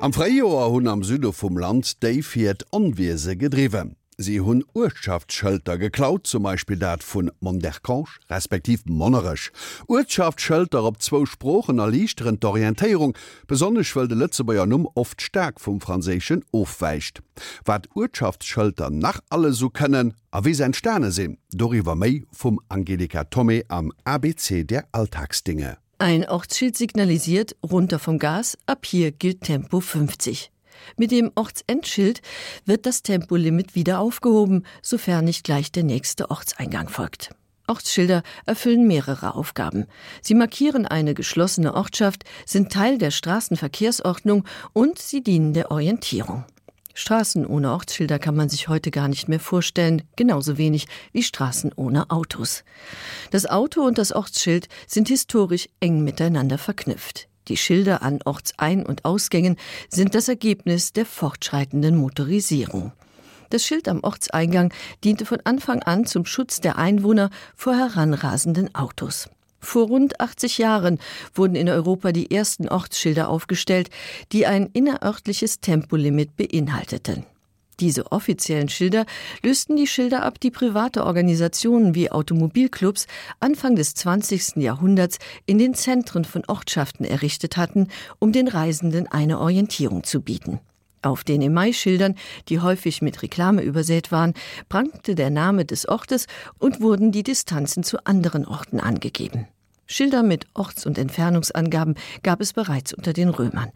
Am Freijoer hunn am Süde vum Land déi fir d Anwese gedriwen. Sie hunn Urschaftsschëlter geklaut, zum Beispiel dat vun Monderkanch respektiv monnerech. Urschaftsschëlter op zwo Sprochen erlichteren d'Orientéierung besonnech wëll de letze beier Numm oft stak vum Frasechen ofweicht. Wat Urschaftsschëlter nach alle so kënnen, a wie se Sterne sinn, Doriwer méi vum Angelika Tommy am ABC der Alltagsdinge. Ein Ortsschild signalisiert runter vom Gas, ab hier gilt Tempo 50. Mit dem Ortsendschild wird das Tempolimit wieder aufgehoben, sofern nicht gleich der nächste Ortseingang folgt. Ortsschilder erfüllen mehrere Aufgaben. Sie markieren eine geschlossene Ortschaft, sind Teil der Straßenverkehrsordnung und sie dienen der Orientierung. Straßen ohne Ortsschilder kann man sich heute gar nicht mehr vorstellen, genauso wenig wie Straßen ohne Autos. Das Auto und das Ortsschild sind historisch eng miteinander verknüpft. Die Schilder an Ortsein- und Ausgängen sind das Ergebnis der fortschreitenden Motorisierung. Das Schild am Ortseingang diente von Anfang an zum Schutz der Einwohner vor heranrasenden Autos. Vor rund 80 Jahren wurden in Europa die ersten Ortsschilder aufgestellt, die ein innerörtliches Tempolimit beinhalteten. Diese offiziellen Schilder lösten die Schilder ab, die private Organisationen wie Automobilclubs Anfang des 20. Jahrhunderts in den Zentren von Ortschaften errichtet hatten, um den Reisenden eine Orientierung zu bieten. Auf den Emaischildern, die häufig mit Reklame übersät waren, prangte der Name des Ortes und wurden die Distanzen zu anderen Orten angegeben. Schilder mit Orts- und Entfernungsangaben gab es bereits unter den Römern.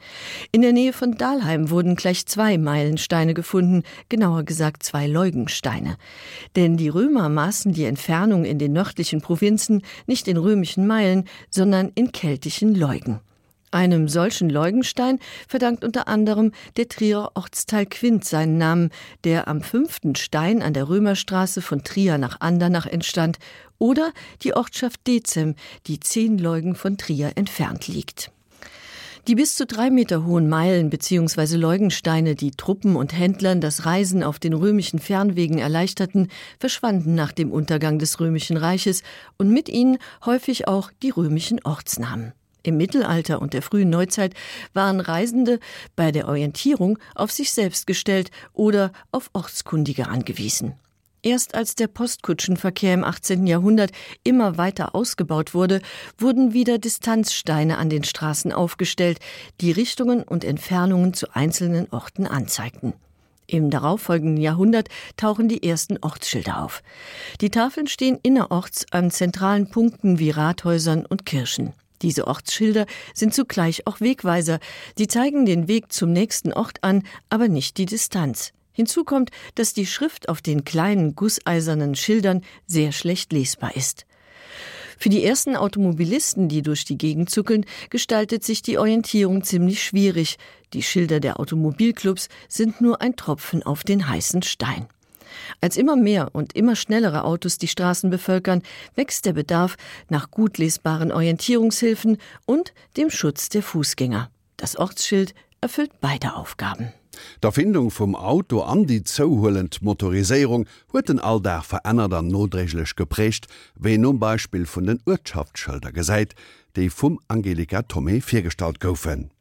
In der Nähe von Dahlheim wurden gleich zwei Meilensteine gefunden, genauer gesagt zwei Leugensteine. Denn die Römer maßen die Entfernung in den nördlichen Provinzen nicht in römischen Meilen, sondern in keltischen Leugen. Einem solchen Leugenstein verdankt unter anderem der Trier Ortsteil Quint seinen Namen, der am fünften Stein an der Römerstraße von Trier nach Andernach entstand, oder die Ortschaft Dezem, die zehn Leugen von Trier entfernt liegt. Die bis zu drei Meter hohen Meilen bzw. Leugensteine, die Truppen und Händlern das Reisen auf den römischen Fernwegen erleichterten, verschwanden nach dem Untergang des römischen Reiches und mit ihnen häufig auch die römischen Ortsnamen. Im Mittelalter und der frühen Neuzeit waren Reisende bei der Orientierung auf sich selbst gestellt oder auf Ortskundige angewiesen. Erst als der Postkutschenverkehr im 18. Jahrhundert immer weiter ausgebaut wurde, wurden wieder Distanzsteine an den Straßen aufgestellt, die Richtungen und Entfernungen zu einzelnen Orten anzeigten. Im darauffolgenden Jahrhundert tauchen die ersten Ortsschilder auf. Die Tafeln stehen innerorts an zentralen Punkten wie Rathäusern und Kirchen. Diese Ortsschilder sind zugleich auch Wegweiser. Sie zeigen den Weg zum nächsten Ort an, aber nicht die Distanz. Hinzu kommt, dass die Schrift auf den kleinen gusseisernen Schildern sehr schlecht lesbar ist. Für die ersten Automobilisten, die durch die Gegend zuckeln, gestaltet sich die Orientierung ziemlich schwierig. Die Schilder der Automobilclubs sind nur ein Tropfen auf den heißen Stein. Als immer mehr und immer schnellere Autos die Straßen bevölkern, wächst der Bedarf nach gut lesbaren Orientierungshilfen und dem Schutz der Fußgänger. Das Ortsschild erfüllt beide Aufgaben. Der Findung vum Auto an die zouhullend Motoriséierung huet den Alldach verënner an notreglech geprecht, wéi nun Beispiel vun den Wirtschaftsschilder gesäit, déi vum Angelika Tommy firstalt goufen.